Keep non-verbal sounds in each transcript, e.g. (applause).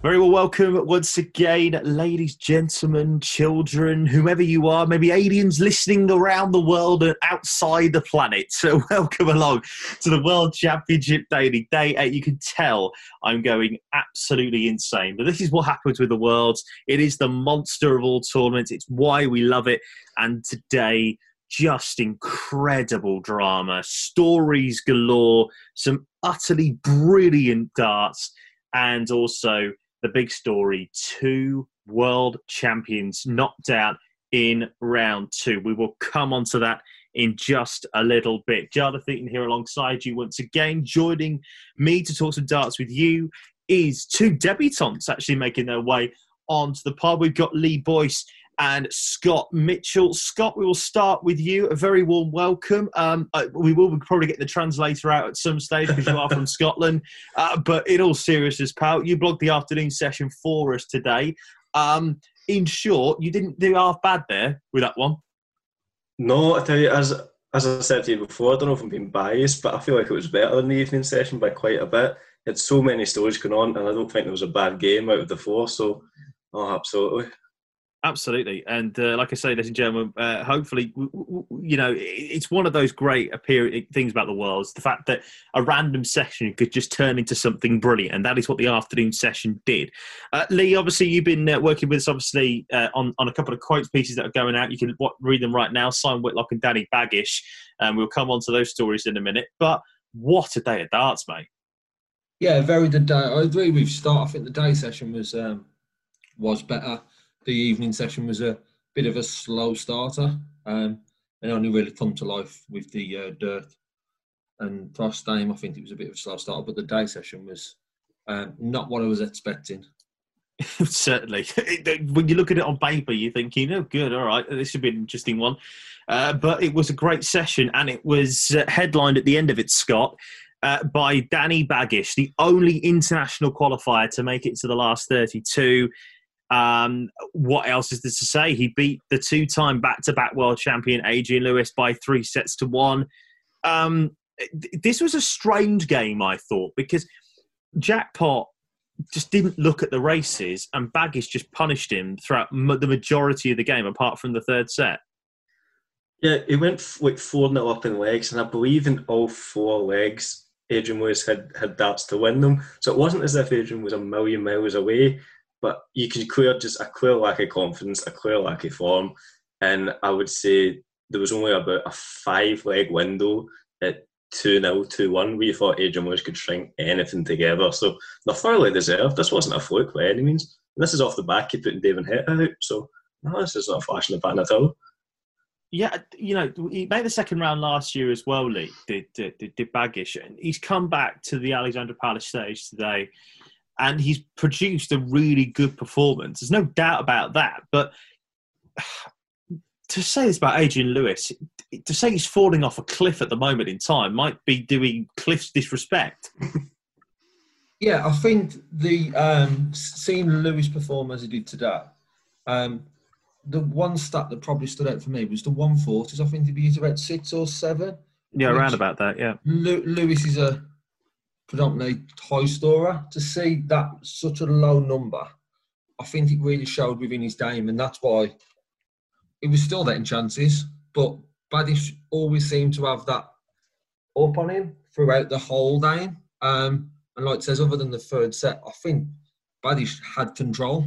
Very well, welcome once again, ladies, gentlemen, children, whoever you are, maybe aliens listening around the world and outside the planet. (laughs) So, welcome along to the World Championship Daily. Day 8. You can tell I'm going absolutely insane. But this is what happens with the Worlds. It is the monster of all tournaments, it's why we love it. And today, just incredible drama, stories galore, some utterly brilliant darts, and also the big story two world champions knocked out in round two. We will come on to that in just a little bit. Jarleth Eaton here alongside you once again. Joining me to talk some darts with you is two debutantes actually making their way onto the pod. We've got Lee Boyce and Scott Mitchell. Scott, we will start with you. A very warm welcome. Um, uh, we will probably get the translator out at some stage because you are from (laughs) Scotland. Uh, but in all seriousness, pal, you blogged the afternoon session for us today. Um, in short, you didn't do half bad there with that one. No, I tell you, as as I said to you before, I don't know if I'm being biased, but I feel like it was better than the evening session by quite a bit. It had so many stories going on, and I don't think there was a bad game out of the four. So, oh, absolutely. Absolutely, and uh, like I say, ladies and gentlemen, uh, hopefully, w- w- you know, it's one of those great appear- things about the world. It's the fact that a random session could just turn into something brilliant, and that is what the afternoon session did. Uh, Lee, obviously, you've been uh, working with us, obviously, uh, on on a couple of quotes pieces that are going out. You can read them right now. Simon Whitlock and Danny Baggish, and we'll come on to those stories in a minute. But what a day of darts, mate! Yeah, very good day. I agree with Scott. I think the day session was um, was better the evening session was a bit of a slow starter um, and only really come to life with the uh, Dirk and Cross time. I think it was a bit of a slow starter, but the day session was um, not what I was expecting. (laughs) Certainly. when you look at it on paper, you think, you know, good, all right, this should be an interesting one. Uh, but it was a great session, and it was uh, headlined at the end of it, Scott, uh, by Danny Baggish, the only international qualifier to make it to the last 32. Um, what else is there to say? He beat the two time back to back world champion Adrian Lewis by three sets to one. Um, this was a strange game, I thought, because Jackpot just didn't look at the races and Baggish just punished him throughout the majority of the game, apart from the third set. Yeah, he went like 4 0 up in legs, and I believe in all four legs, Adrian Lewis had, had darts to win them. So it wasn't as if Adrian was a million miles away but you can clear just a clear lack of confidence, a clear lack of form, and I would say there was only about a five leg window at 2 0, 2 1 where you thought Adrian Lewis could string anything together. So they're thoroughly deserved. This wasn't a fluke by any means. And this is off the back of putting Damon Heta out. So no, this is not a flash in the pan at all. Yeah, you know, he made the second round last year as well, Lee, did, did, did Baggish. And he's come back to the Alexander Palace stage today and he's produced a really good performance. There's no doubt about that. But (sighs) to say this about Adrian Lewis, to say he's falling off a cliff at the moment in time might be doing Cliff's disrespect. (laughs) Yeah, I think the um, seeing Lewis perform as he did today, um, the one stat that probably stood out for me was the 140s. I think he beat about six or seven. Yeah, around about that. Yeah, Lewis is a predominantly high scorer. To see that such a low number, I think it really showed within his game, and that's why he was still getting chances. But Baggish always seemed to have that up on him throughout the whole game. Um, and like it says, other than the third set, I think Baggish had control.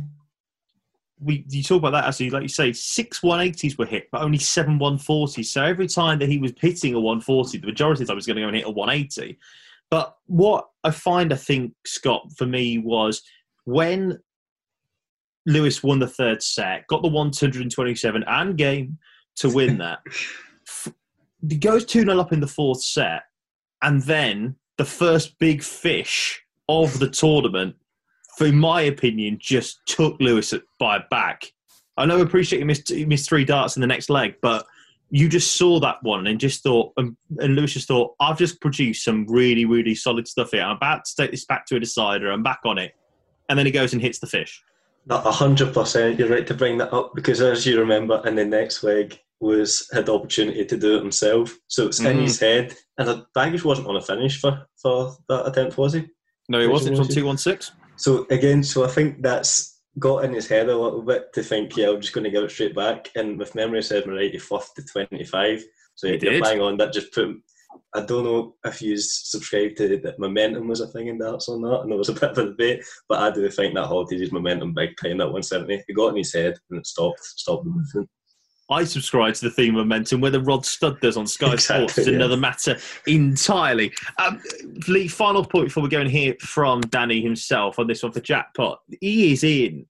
We you talk about that actually, like you say, six 180s were hit, but only seven 140s. So every time that he was hitting a 140, the majority of the time he was going to go and hit a 180. But what I find, I think, Scott, for me was when Lewis won the third set, got the 127 and game to win that. (laughs) he goes 2 0 up in the fourth set, and then the first big fish of the tournament, for my opinion, just took Lewis by back. I know, I appreciate he missed, he missed three darts in the next leg, but you just saw that one and just thought, and, and Lewis just thought, I've just produced some really, really solid stuff here. I'm about to take this back to a decider. I'm back on it. And then he goes and hits the fish. A hundred percent, you're right to bring that up because as you remember, in the next leg was had the opportunity to do it himself, so it's mm. in his head. And Baggish wasn't on a finish for for that attempt, was he? No, he wasn't. It was on two one six. So again, so I think that's got in his head a little bit to think, yeah, I'm just going to give it straight back. And with memory serves me right, he fluffed to 25. So he you're bang on. That just put. I don't know if you subscribe to that momentum was a thing in darts or not. and there was a (laughs) bit of a debate, but I do think that halted his momentum big time at 170. He got in his head and it stopped, stopped the movement. I subscribe to the theme of momentum, whether Rod Studd does on Sky exactly, Sports is yeah. another matter entirely. Um, Lee, final point before we go and hear from Danny himself on this one for Jackpot. He is in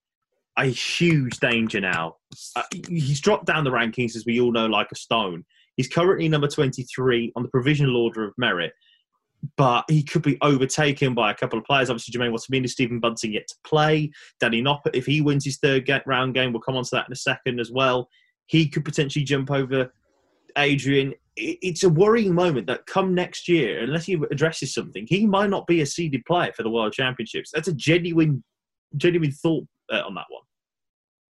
a huge danger now. Uh, he's dropped down the rankings, as we all know, like a stone. He's currently number 23 on the provisional order of merit, but he could be overtaken by a couple of players. Obviously, Jermaine Wattimena, Stephen Bunting yet to play. Danny Noppert, if he wins his third round game, we'll come on to that in a second as well he could potentially jump over Adrian. It's a worrying moment that come next year, unless he addresses something, he might not be a seeded player for the World Championships. That's a genuine, genuine thought uh, on that one.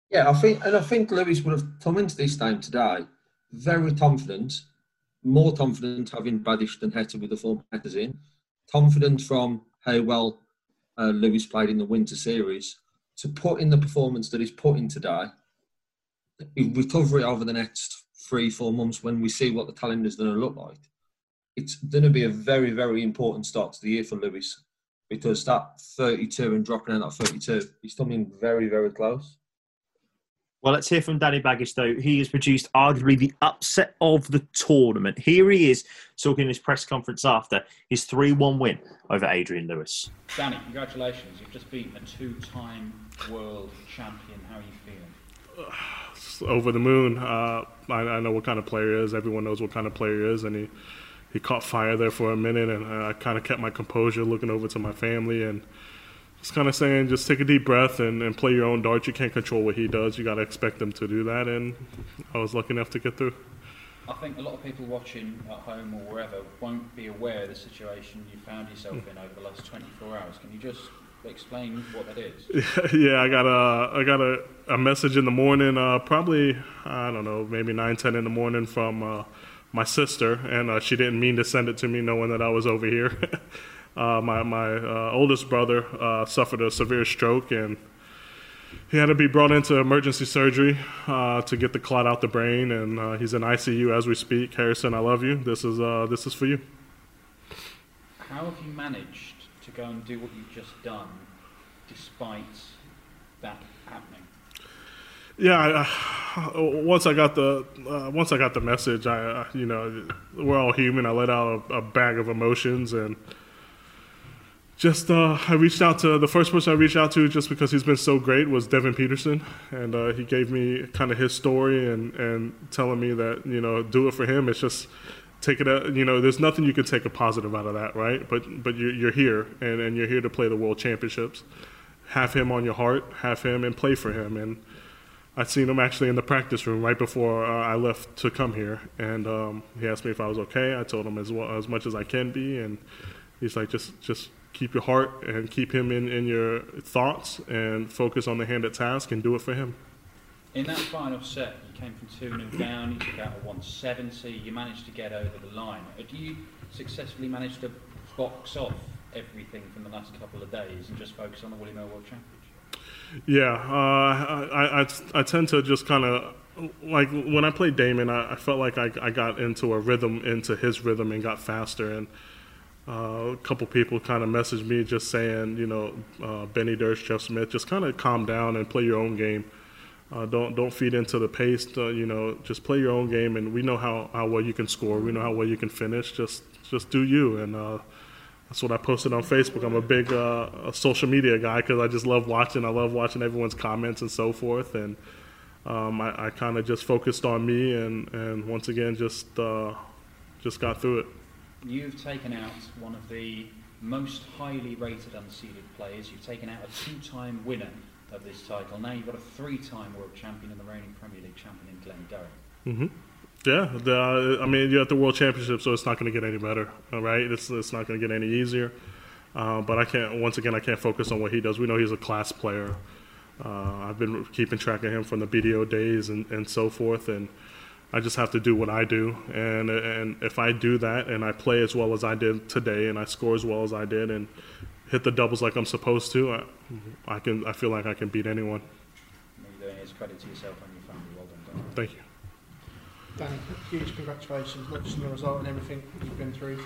Yeah, I think, and I think Lewis would have come into this game today very confident, more confident having Baggish than Heta with the form Heta's in, confident from how well uh, Lewis played in the Winter Series to put in the performance that he's put in today recovery over the next three, four months when we see what the calendar's going to look like, it's going to be a very, very important start to the year for Lewis because that 32 and dropping out at 32, he's coming very, very close. Well, let's hear from Danny Baggish, though. He has produced arguably the upset of the tournament. Here he is talking in his press conference after his 3 1 win over Adrian Lewis. Danny, congratulations. You've just beaten a two time world champion. How are you feeling? Over the moon. Uh, I, I, know what kind of player he is. Everyone knows what kind of player he is, and he he caught fire there for a minute, and I kind of kept my composure, looking over to my family, and just kind of saying, just take a deep breath and, and play your own darts. You can't control what he does. You got to expect him to do that, and I was lucky enough to get through. I think a lot of people watching at home or wherever won't be aware of the situation you found yourself in over the last 24 hours. Can you just explain what that is? (laughs) yeah, I got a I got a, a message in the morning, uh, probably I don't know, maybe nine ten in the morning from uh, my sister, and uh, she didn't mean to send it to me, knowing that I was over here. (laughs) Uh, my my uh, oldest brother uh, suffered a severe stroke, and he had to be brought into emergency surgery to get the clot out the brain, and he's in ICU as we speak. Harrison, I love you. This is this is for you. How have you managed to go and do what you've just done, despite that happening? Yeah, I, once I got the uh, once I got the message, I you know we're all human. I let out a, a bag of emotions and just uh, I reached out to the first person I reached out to just because he's been so great was Devon Petersen, and uh, he gave me kind of his story and and telling me that you know do it for him. It's just take it out you know there's nothing you can take a positive out of that right? But but you're, you're here and, and you're here to play the world championships. Have him on your heart have him and play for him. And I'd seen him actually in the practice room right before uh, I left to come here, and um, he asked me if I was okay. I told him as well, as much as I can be, and he's like, just just keep your heart and keep him in, in your thoughts and focus on the hand at task and do it for him. In that final set, came from 2 0 down, you took out a 170, you managed to get over the line. Uh, Do you successfully manage to box off everything from the last couple of days and just focus on the William Hill World Championship? Yeah, uh, I, I, I tend to just kind of like when I played Damon, I, I felt like I, I got into a rhythm, into his rhythm, and got faster. And uh, a couple people kind of messaged me just saying, you know, uh, Benny Durst, Jeff Smith, just kind of calm down and play your own game. Uh, don't don't feed into the pace. Uh, you know, just play your own game, and we know how, how well you can score. We know how well you can finish. Just just do you, and uh, that's what I posted on Facebook. I'm a big uh, a social media guy because I just love watching. I love watching everyone's comments and so forth, and um, I, I kind of just focused on me, and, and once again just uh, just got through it. You've taken out one of the most highly rated unseeded players. You've taken out a two-time winner of this title. Now you've got a three-time world champion and the reigning Premier League champion in Glenn Durrant. hmm Yeah, the, I mean, you're at the World Championship, so it's not going to get any better, all right? It's, it's not going to get any easier. Uh, but I can't, once again, I can't focus on what he does. We know he's a class player. Uh, I've been keeping track of him from the BDO days and, and so forth, and I just have to do what I do. And, and if I do that and I play as well as I did today and I score as well as I did and hit the doubles like I'm supposed to, I, I, can, I feel like I can beat anyone. You're doing it credit to yourself and your family. Well done, Thank you. Danny, huge congratulations, not just on the result and everything you've been through.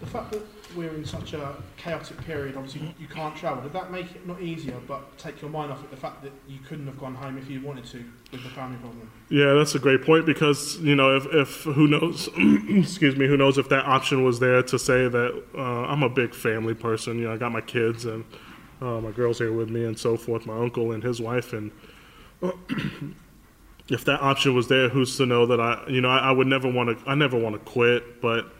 The fact that we're in such a chaotic period, obviously you can't travel, did that make it not easier but take your mind off it, the fact that you couldn't have gone home if you wanted to with the family problem? Yeah, that's a great point because you know if, if who knows, (clears throat) excuse me, who knows if that option was there to say that uh, I'm a big family person. You know, I got my kids and uh, my girls here with me and so forth, my uncle and his wife, and (clears throat) if that option was there, who's to know that I, you know, I, I would never want to, I never want to quit, but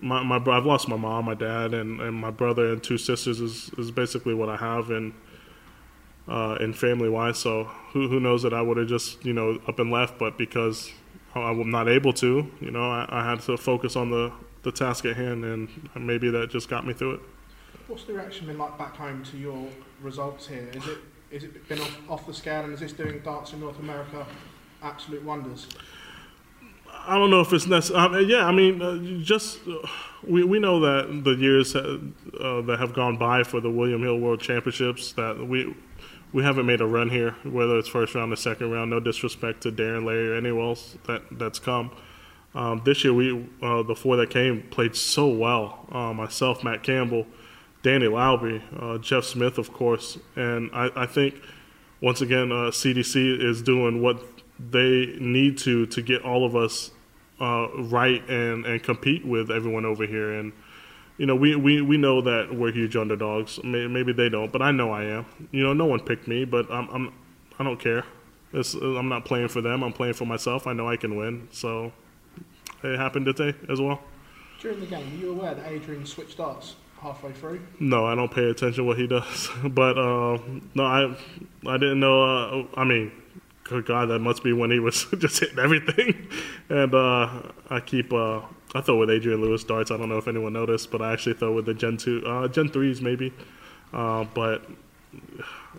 my, my I've lost my mom, my dad, and, and my brother and two sisters is, is basically what I have and uh, in family wise. So who who knows that I would have just you know up and left, but because I'm not able to, you know, I, I had to focus on the the task at hand, and maybe that just got me through it. What's the reaction been like back home to your results here? Is it is it been off, off the scale and is this doing darts in North America absolute wonders? I don't know if it's necessary. yeah, I mean, uh, just uh, we we know that the years uh, that have gone by for the William Hill World Championships that we we haven't made a run here, whether it's first round or second round. No disrespect to Darren, Larry, or anyone else that that's come. Um, this year, we uh, the four that came played so well. Uh, myself, Matt Campbell, Danny Lauby, uh, Jeff Smith, of course, and I, I think once again, CDC is doing what they need to to get all of us uh, right and, and compete with everyone over here. And you know, we, we, we know that we're huge underdogs. Maybe they don't, but I know I am. You know, no one picked me, but I'm, I'm I don't care. It's, I'm not playing for them. I'm playing for myself. I know I can win. So it happened today as well. During the game, were you aware that Adrian switched darts halfway through? No, I don't pay attention what he does. (laughs) but uh, no, I I didn't know. Uh, I mean, God, that must be when he was (laughs) just hitting everything. And uh, I keep uh, I throw with Adrian Lewis darts. I don't know if anyone noticed, but I actually throw with the Gen two, uh, Gen threes maybe. Uh, but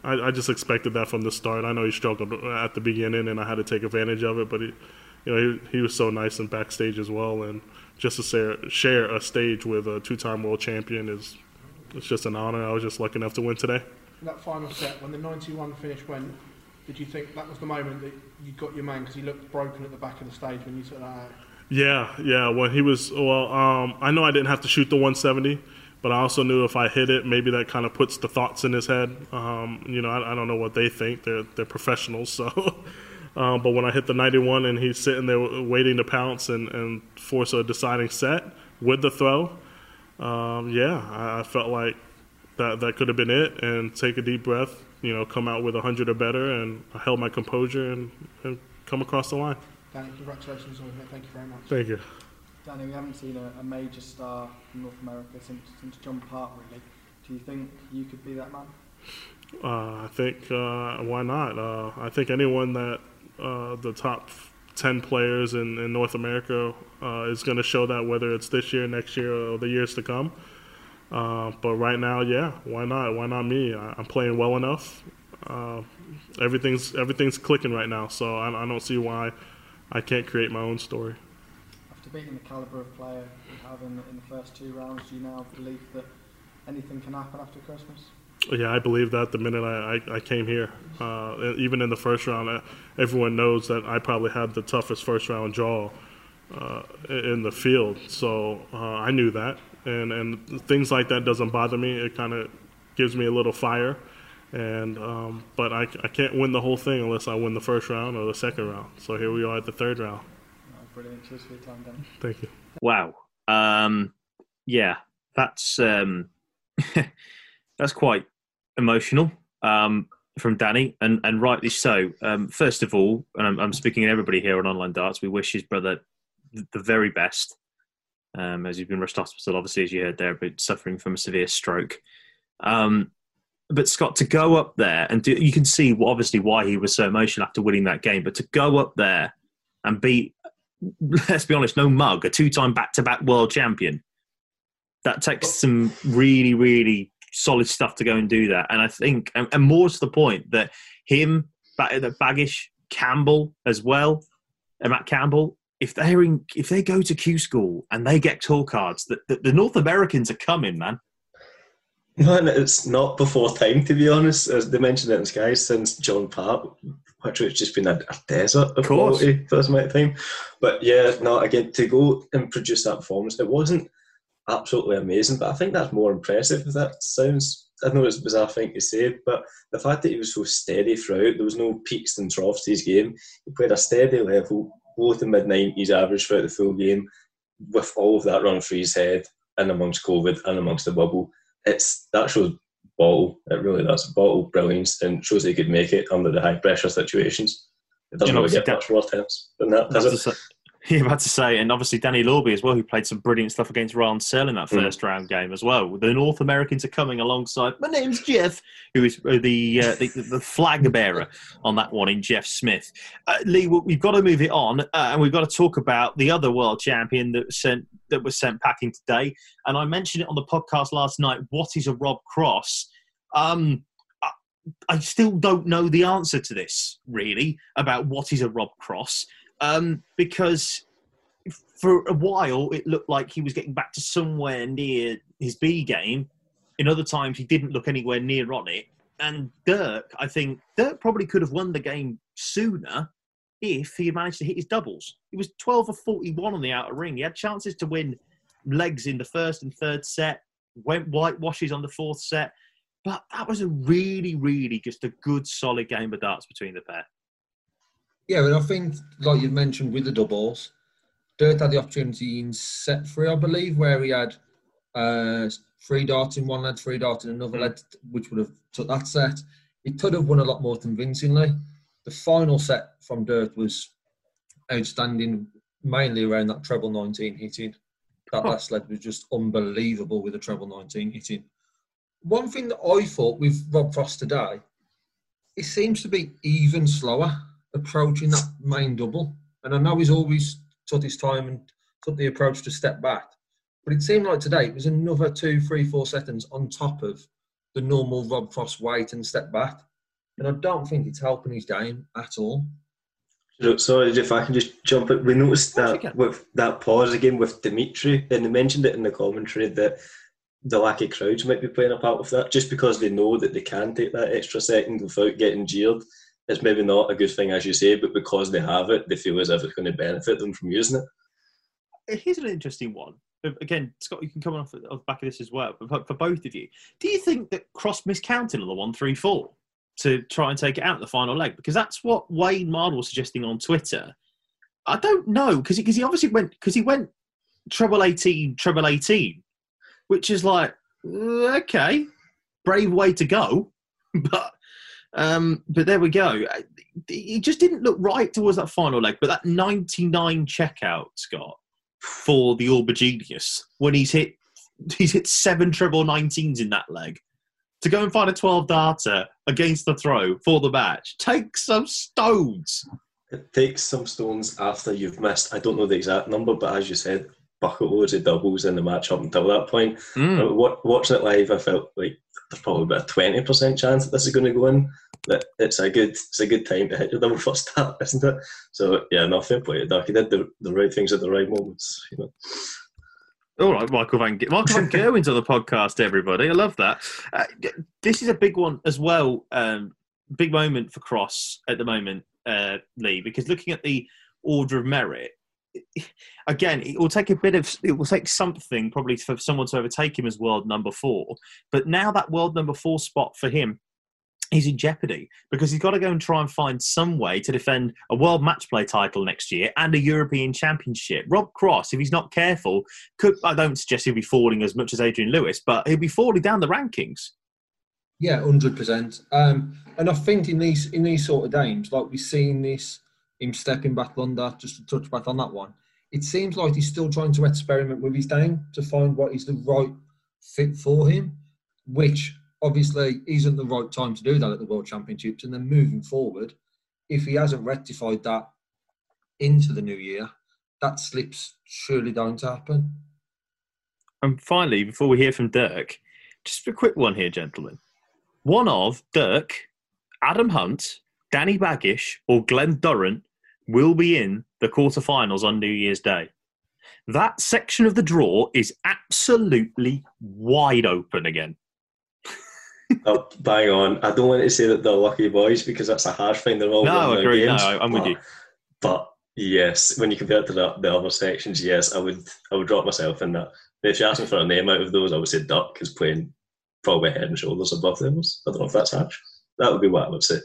I, I, just expected that from the start. I know he struggled at the beginning, and I had to take advantage of it. But he, you know, he, he was so nice and backstage as well, and just to share, share a stage with a two-time world champion is it's just an honor. I was just lucky enough to win today. That final set, when the 91 finish went, did you think that was the moment that you got your man because he looked broken at the back of the stage when you took that out? Yeah, yeah. When he was well, um, I know I didn't have to shoot the 170, but I also knew if I hit it, maybe that kind of puts the thoughts in his head. Um, you know, I, I, don't know what they think. They're they're professionals, (laughs) so. Um, but when I hit the 91 and he's sitting there waiting to pounce and, and force a deciding set with the throw, um, yeah, I, I, felt like that that could have been it. And take a deep breath, you know, come out with 100 or better, and I held my composure and, and come across the line. Danny, congratulations on it. Thank you very much. Thank you. Danny, we haven't seen a, a, major star from North America since, since John Part, really. Do you think you could be that man? Uh, I think uh, why not? Uh, I think anyone that uh, the top ten players in, in North America uh, is going to show that whether it's this year, next year, or the years to come. Uh, but right now, yeah, why not? Why not me? I, am playing well enough. everything's everything's clicking right now, so I, I don't see why I can't create my own story. After beating the caliber of player we have in the, in the first two rounds, do you now believe that anything can happen after Christmas? Yeah, I believe that the minute I, I, I came here. Uh, even in the first round, uh, everyone knows that I probably had the toughest first round draw uh, in the field. So uh, I knew that. And, and things like that doesn't bother me. It kind of gives me a little fire. And um, but I, I can't win the whole thing unless I win the first round or the second round. So here we are at the third round. Oh, brilliant! Cheers for your time, Danny. Thank you. Wow. Um, yeah, that's um, (laughs) that's quite emotional um, from Danny, and, and rightly so. Um, first of all, and I'm, I'm, speaking to everybody here on Online Darts, we wish his brother the very best, um, as he's been rushed to hospital, obviously, as you heard there, but suffering from a severe stroke. Um, but Scott, to go up there and do, you can see obviously why he was so emotional after winning that game, but to go up there and beat, let's be honest, no mug, a two time back to back world champion, that takes some really, really solid stuff to go and do that. And I think, and, and more to the point, that him, that Baggish, Campbell as well, and Matt Campbell, if they're in, if they go to Q school and they get tour cards, the, the, the North Americans are coming, man. Man, it's not before time to be honest. As they mentioned it in Sky since John Part, which has just been a, a desert of, of quality for this amount of time. But yeah, no, again to go and produce that performance, it wasn't absolutely amazing. But I think that's more impressive. If that sounds, I know it's a bizarre thing to say, but the fact that he was so steady throughout, there was no peaks and troughs to his game. He played a steady level, low to mid nineties average throughout the full game, with all of that run through his head, and amongst COVID and amongst the bubble. It's that shows bottle. It really does bottle brilliance and shows he could make it under the high pressure situations. It doesn't you know, really get much more tense than that, does it? (laughs) Yeah, about to say, and obviously Danny Lauby as well, who played some brilliant stuff against Ryan Searle in that hmm. first mm. round game as well. The North Americans are coming alongside. My name's Jeff, who is uh, the uh, the, the, flag bearer on that one in Jeff Smith. Uh, Lee, we've got to move it on, uh, and we've got to talk about the other world champion that was sent that was sent packing today. And I mentioned it on the podcast last night. What is a Rob Cross? Um, I still don't know the answer to this, really, about what is a Rob Cross um, because for a while it looked like he was getting back to somewhere near his B game. In other times, he didn't look anywhere near on it. And Dirk, I think Dirk probably could have won the game sooner if he had managed to hit his doubles. He was 12 of 41 on the outer ring. He had chances to win legs in the first and third set, went whitewashes on the fourth set. But that was a really, really just a good, solid game of darts between the pair. Yeah, and I think, like you mentioned with the doubles, Dirk had the opportunity in set three, I believe, where he had uh, three darts in one lead, three darts in another mm. lead, which would have took that set. He could have won a lot more convincingly. The final set from Dirk was outstanding, mainly around that treble 19 hitting. That last lead was just unbelievable with the treble 19 hitting. One thing that I thought with Rob Cross today, it seems to be even slower approaching that main double. And I know he's always took his time and took the approach to step back. But it seemed like today it was another two, three, four seconds on top of the normal Rob Cross wait and step back. And I don't think it's helping his game at all. Sorry, if I can just jump in. We noticed that with that pause again with Dimitri, and they mentioned it in the commentary that the lack of crowds might be playing a part with that, just because they know that they can take that extra second without getting jeered it's maybe not a good thing, as you say, but because they have it, they feel as if it's going to benefit them from using it. Here's an interesting one. Again, Scott, you can come off the back of this as well. But for both of you, do you think that Cross miscounted on the one three four to try and take it out in the final leg? Because that's what Wayne Mardle was suggesting on Twitter. I don't know because he, cause he obviously went because he went treble eighteen, treble eighteen, which is like mm, okay, brave way to go, (laughs) but um, but there we go. It just didn't look right towards that final leg. But that 99 checkout, Scott, for the Aubergenius when he's hit he's hit seven treble 19s in that leg. to go and find a 12 darter against the throw for the match takes some stones. It takes some stones after you've missed, I don't know the exact number, but as you said, bucket loads of doubles in the match up until that point. Mm. Watching it live, I felt like there's probably about a twenty percent chance that this is going to go in. That it's a good, it's a good time to hit your double (laughs) first start, isn't it? So yeah, no fair play to Dirk. He did the, the right things at the right moments. You know. All right, Michael Van Ge- Michael Van (laughs) Gerwen's on the podcast, everybody. I love that. Uh, this is a big one as well. Um, big moment for Cross at the moment, uh, Lee, because looking at the order of merit, (laughs) again, it will take a bit of, it will take something probably for someone to overtake him as world number four. But now that world number four spot for him he's in jeopardy because he's got to go and try and find some way to defend a world match play title next year and a European Championship. Rob Cross, if he's not careful, could I don't suggest he'll be falling as much as Adrian Lewis, but he'll be falling down the rankings. Yeah, hundred percent. Um, and I think in these in these sort of games, like we've seen this him stepping back under, just to touch back on that one. It seems like he's still trying to experiment with his game to find what is the right fit for him, which obviously isn't the right time to do that at the World Championships. And then moving forward, if he hasn't rectified that into the new year, that slips surely going to happen. And finally, before we hear from Dirk, just a quick one here, gentlemen. One of Dirk, Adam Hunt, Danny Baggish, or Glenn Durrant will be in the quarterfinals on New Year's Day. That section of the draw is absolutely wide open again. (laughs) oh, bang on. I don't want to say that they're lucky boys because that's a harsh thing. They're all No, winning I their agree. No, I'm with but- you. But yes, when you compare it to the, the other sections, yes, I would I would drop myself in that. If you asked me for a name out of those, I would say Dirk is playing probably head and shoulders above them. I don't know if that's harsh. That would be what I would say.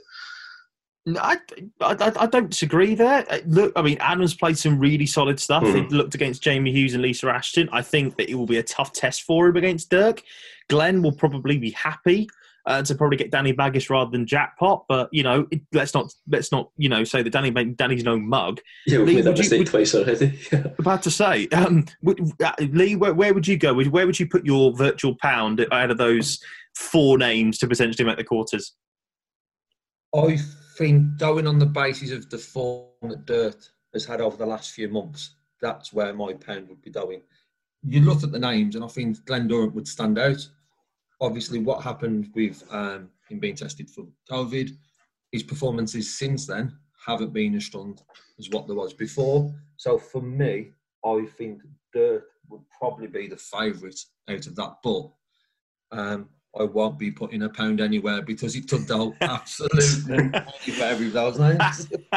No, I, I, I don't disagree there. Uh, Look, I mean, Adams played some really solid stuff. Mhm. He looked against Jamie Hughes and Lisa Ashton. I think that it will be a tough test for him against Dirk. Glenn will probably be happy uh, to probably get Danny Baggish rather than Jackpot, but you know, it, let's not let's not you know say that Danny Danny's no mug. Yeah, we've Lee, made that would you- mistake would- twice already. (laughs) about to say, um, would, uh, Lee, where, where would you go? Where would you put your virtual pound out of those four names to potentially make the quarters? I think going on the basis of the form that Dirk has had over the last few months, that's where my pound would be going. You look at the names, and I think Glenn Durrant would stand out. Obviously, what happened with um, him being tested for COVID, his performances since then haven't been as strong as what there was before. So for me, I think Dirk would probably be the favourite out of that. But um, I won't be putting a pound anywhere because it took the whole (laughs) absolutely for every those names. (laughs)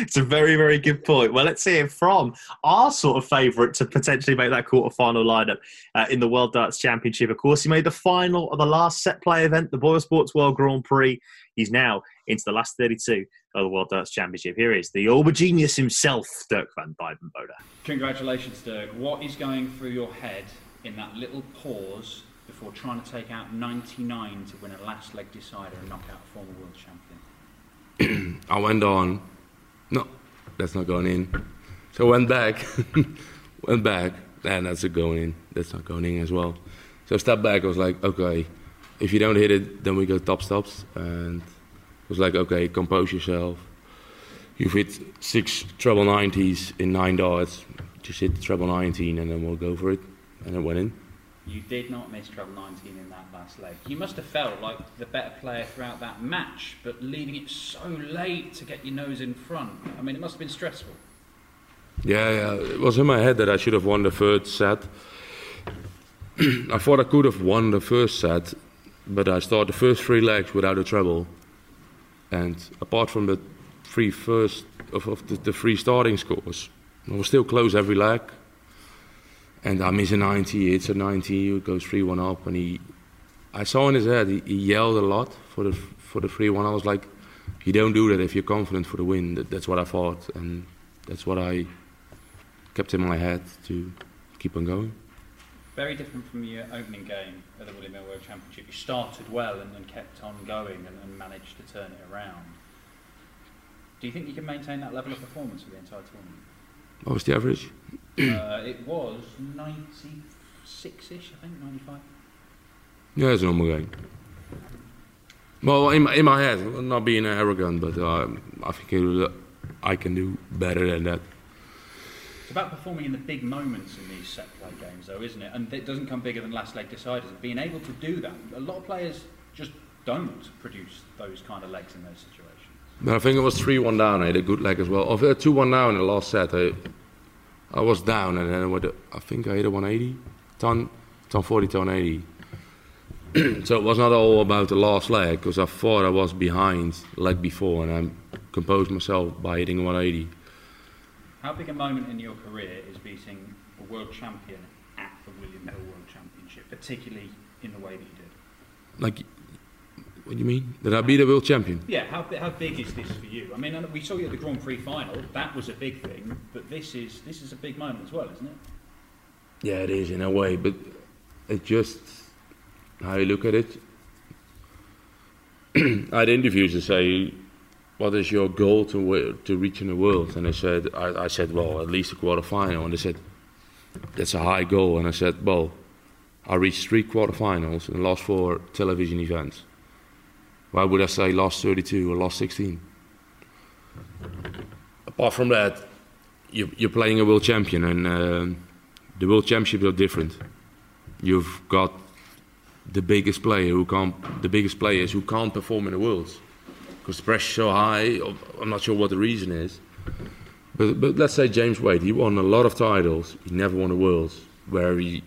it's a very, very good point. Well, let's hear from our sort of favourite to potentially make that quarter-final lineup uh, in the World Darts Championship. Of course, he made the final of the last set play event, the Boyle Sports World Grand Prix. He's now into the last 32 of the World Darts Championship. Here is the Aubergenius himself, Dirk van Duijvenbode. Congratulations, Dirk. What is going through your head in that little pause before trying to take out 99 to win a last leg decider and knock out a former world champion? (clears throat) I went on. No, that's not going in. So I went back, (laughs) went back, and that's a going in. That's not going in as well. So I stepped back. I was like, okay, if you don't hit it, then we go top stops. And I was like, okay, compose yourself. You've hit six treble 90s in nine darts. Just hit the treble 19, and then we'll go for it. And it went in. You did not miss treble 19 in that last leg. You must have felt like the better player throughout that match, but leaving it so late to get your nose in front. I mean, it must have been stressful. Yeah, yeah. It was in my head that I should have won the third set. (clears throat) I thought I could have won the first set, but I started the first three legs without a treble. And apart from the three first of, of the, the three starting scores, I was still close every leg. And I miss a 90, it's a 90, it goes 3 1 up. And he, I saw in his head, he, he yelled a lot for the for the 3 1. I was like, you don't do that if you're confident for the win. That, that's what I thought. And that's what I kept in my head to keep on going. Very different from your opening game at the William Hill World Championship. You started well and, and kept on going and, and managed to turn it around. Do you think you can maintain that level of performance for the entire tournament? What was the average? uh, it was 96-ish, I think, 95. Yeah, it's a normal game. Well, in my, in my head, not being arrogant, but uh, I think I can do better than that. It's about performing in the big moments in these set play games, though, isn't it? And it doesn't come bigger than last leg deciders. Being able to do that, a lot of players just don't produce those kind of legs in those situations. But I think it was 3 1 down. I had a good leg as well. Of uh, 2 1 down in the last set, I, I was down and then I, went, I think I hit a 180. Ton, ton 40, ton 80. (clears throat) so it was not all about the last leg because I thought I was behind leg before and I composed myself by hitting 180. How big a moment in your career is beating a world champion at the William Hill World Championship, particularly in the way that you did? Like, what do you mean? Did I be the world champion? Yeah, how, how big is this for you? I mean, we saw you at the Grand Prix final. That was a big thing, but this is this is a big moment as well, isn't it? Yeah, it is in a way, but it just how you look at it. (clears throat) I had interviews to say, "What is your goal to to reach in the world?" And I said, I, I said, "Well, at least a quarterfinal." And they said, "That's a high goal." And I said, "Well, I reached three quarterfinals and lost four television events. Why would I say lost 32 or lost 16?" Apart from that, you, you're playing a world champion, and um the world championships are different. You've got the biggest player who can't, the biggest players who can't perform in the worlds because the pressure's so high. I'm not sure what the reason is, but but let's say James Wade, he won a lot of titles. He never won a worlds. Where he,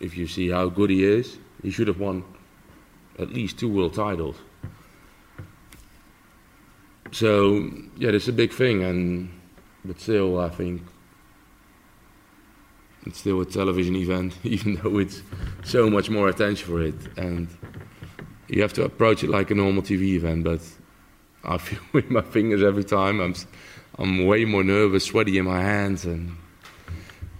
if you see how good he is, he should have won at least two world titles. So yeah, it's a big thing, and but still, I think it's still a television (laughs) event, even though it's so much more attention for it, and you have to approach it like a normal TV event. But I (laughs) feel with my fingers every time. I'm I'm way more nervous, sweaty in my hands, and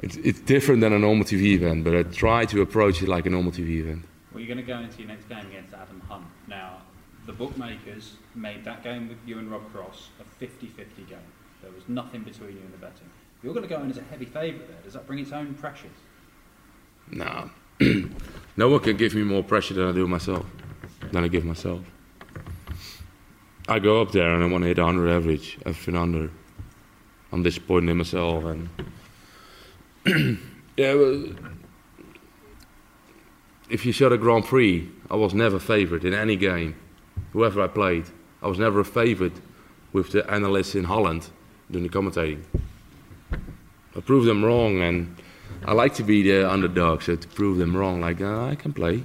it's it's different than a normal TV event. But I try to approach it like a normal TV event. Well, you're going to go into your next game against Adam Hunt. Now, the bookmakers made that game with you and Rob Cross a 50-50 game. There was nothing between you and the betting. You're going to go in as a heavy favourite there. Does that bring its own pressures? No, (clears throat) no one can give me more pressure than I do myself, than I give myself. I go up there and I want to hit 100 average, everything under. I'm disappointed in myself, and (clears throat) yeah, well, if you shot a Grand Prix, I was never favourite in any game, whoever I played. I was never a favourite with the analysts in Holland doing the commentating. I proved them wrong, and I like to be the underdog, so to prove them wrong, like uh, I can play.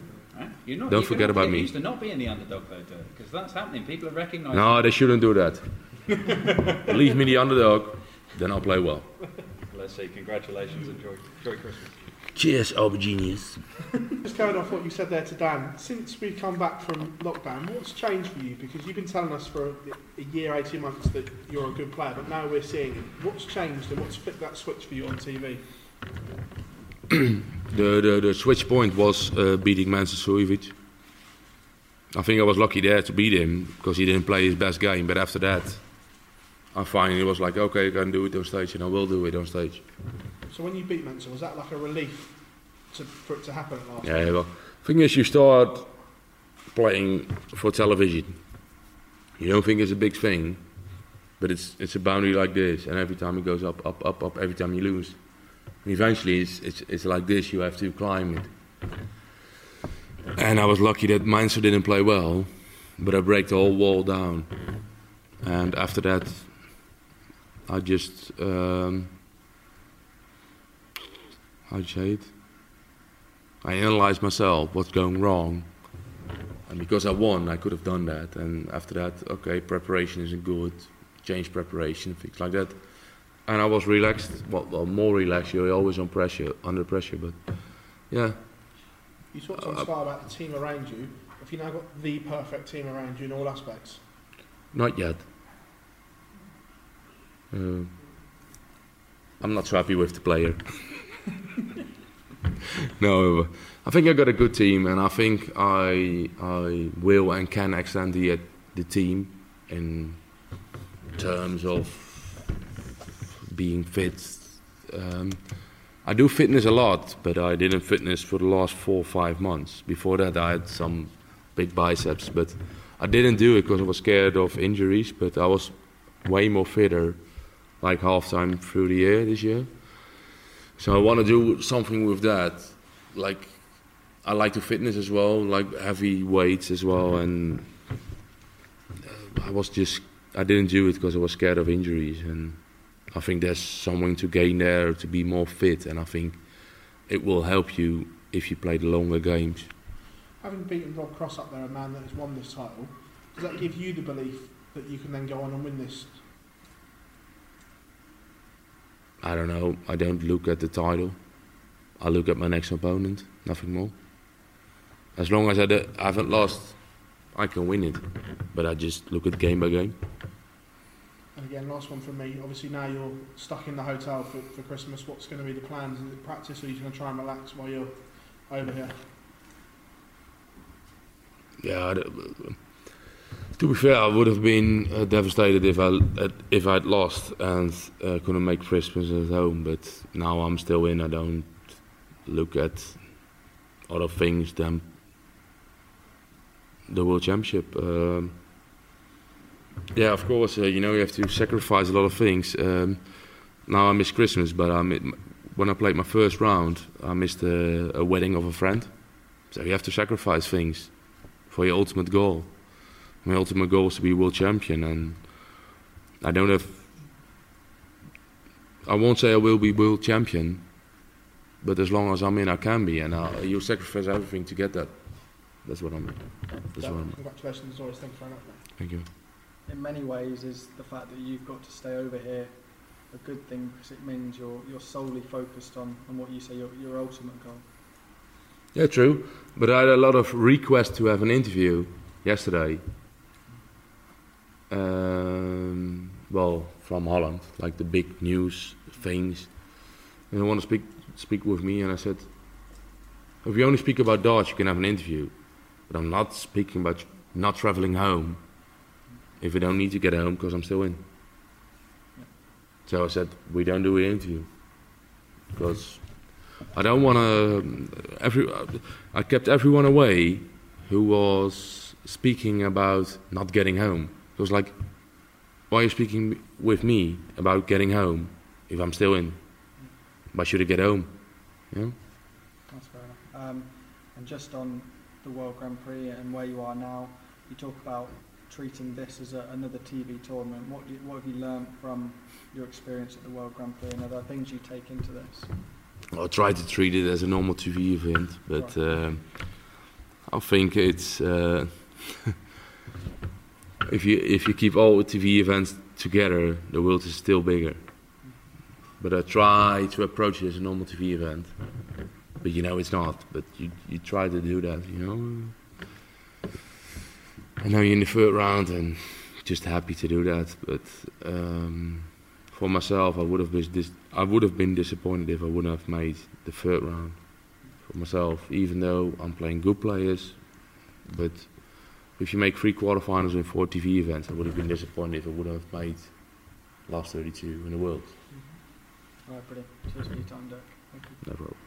Not, Don't forget about me. used to not being the underdog though, because that's happening. People are recognising. No, they shouldn't do that. (laughs) Leave me the underdog, then I'll play well. Let's see. Congratulations. Enjoy. Enjoy Christmas. Cheers, aubergines. Just going off what you said there to Dan, since we've come back from lockdown, what's changed for you? Because you've been telling us for a, a year, 18 months that you're a good player, but now we're seeing it. What's changed and what's flipped that switch for you on TV? (clears throat) the, the the switch point was uh, beating Mensur Suljovic. I think I was lucky there to beat him because he didn't play his best game. But after that, I finally was like, okay, I can do it on stage, and I will do it on stage. So when you beat Mensur, was that like a relief to, for it to happen last? Yeah, well, thing is, you start playing for television. You don't think it's a big thing, but it's it's a boundary like this, and every time it goes up, up, up, up. Every time you lose, and eventually it's it's, it's like this. You have to climb it. And I was lucky that Mensur didn't play well, but I break the whole wall down. And after that, I just um, how'd you? I analyzed myself, what's going wrong. And because I won, I could have done that. And after that, okay, preparation isn't good, change preparation, things like that. And I was relaxed, well, well more relaxed. You're always on pressure, under pressure, but yeah. You talked on Uh, Sky about the team around you. Have you now got the perfect team around you in all aspects? Not yet. Uh, I'm not so happy with the player. (laughs) no, I think I got a good team, and I think I I will and can extend the the team in terms of being fit. Um, I do fitness a lot, but I didn't fitness for the last four or five months. Before that, I had some big biceps, but I didn't do it because I was scared of injuries. But I was way more fitter, like half time through the year this year. So I want to do something with that, like I like to fitness as well, like heavy weights as well, and uh, I was just I didn't do it because I was scared of injuries, and I think there's something to gain there to be more fit, and I think it will help you if you play the longer games. Having beaten Rob Cross up there, a man that has won this title, does that give you the belief that you can then go on and win this? I don't know. I don't look at the title. I look at my next opponent, nothing more. As long as I, do, I haven't lost, I can win it. But I just look at game by game. And again, last one from me. Obviously, now you're stuck in the hotel for, for Christmas. What's going to be the plans? Is it practice, or are you going to try and relax while you're over here? Yeah, to be fair, I would have been uh, devastated if I if I'd lost and uh, couldn't make Christmas at home. But now I'm still in. I don't look at other things than the World Championship. Um, yeah, of course, uh, you know you have to sacrifice a lot of things. Um, now I miss Christmas, but I mi- when I played my first round, I missed a, a wedding of a friend. So you have to sacrifice things for your ultimate goal. My ultimate goal is to be world champion, and I don't have. I won't say I will be world champion, but as long as I'm in, I can be, and I, you sacrifice everything to get that. That's what I'm. That's So, what I'm. congratulations, always. Thank you very much. mate. Thank you. In many ways, is the fact that you've got to stay over here a good thing because it means you're you're solely focused on, on what you say your your ultimate goal. Yeah, true. But I had a lot of requests to have an interview yesterday. Um, well, from Holland, like the big news things. And they want to speak speak with me, and I said, if you only speak about darts, you can have an interview. But I'm not speaking about not traveling home if we don't need to get home because I'm still in. So I said, we don't do an interview because I don't want to. Every I kept everyone away who was speaking about not getting home. It was like, why are you speaking with me about getting home if I'm still in? Why should I get home? You know? That's fair enough. Um, and just on the World Grand Prix and where you are now, you talk about treating this as a, another TV tournament. What, do you, what have you learned from your experience at the World Grand Prix, and are there things you take into this? I'll try to treat it as a normal TV event, but um I think it's uh, (laughs) if you if you keep all the TV events together, the world is still bigger. But I try to approach it as a normal TV event, but you know it's not. But you you try to do that, you know. I know you're in the third round and just happy to do that, but um, for myself, I would have been dis- I would have been disappointed if I wouldn't have made the third round for myself, even though I'm playing good players. But if you make three quarterfinals in four TV events, I would have been disappointed if I would have made last 32 in the world. Mm-hmm. All right, brilliant. Cheers for your time, Dirk. Thank you. No problem.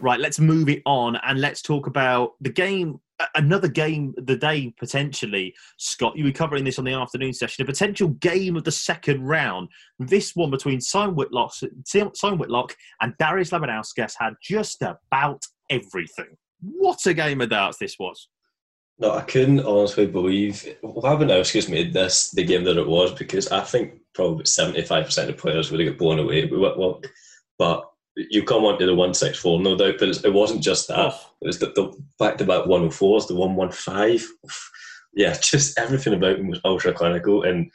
Right, let's move it on and let's talk about the game another game the day potentially. Scott, you were covering this on the afternoon session. A potential game of the second round. This one between Simon Whitlock, Simon Whitlock and Darius Labanauskas had just about everything. What a game of darts this was! No, I couldn't honestly believe Labanauskas made this the game that it was because I think probably seventy five percent of players would have got blown away with Whitlock, but you come on to the 164, no doubt, but it wasn't just that. It was the, the back-to-back 104s, the 115. Yeah, (laughs) just everything about him was ultra clinical. And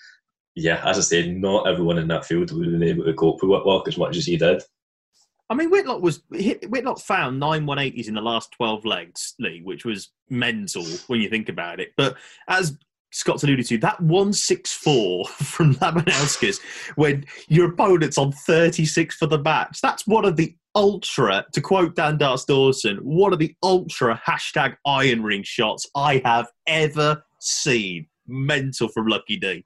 yeah, as I said, not everyone in that field would have been able to cope with Whitlock as much as he did. I mean, Whitlock was Whitlock found nine 180s in the last 12 legs, Lee, which was mental when you think about it. But as Scott's alluded to, that 164 (laughs) from Labanauskas, when your opponent's on 36 for the match, that's one of the ultra, to quote Dan Darts Dawson, one of the ultra hashtag iron ring shots I have ever seen. Mental from Lucky D.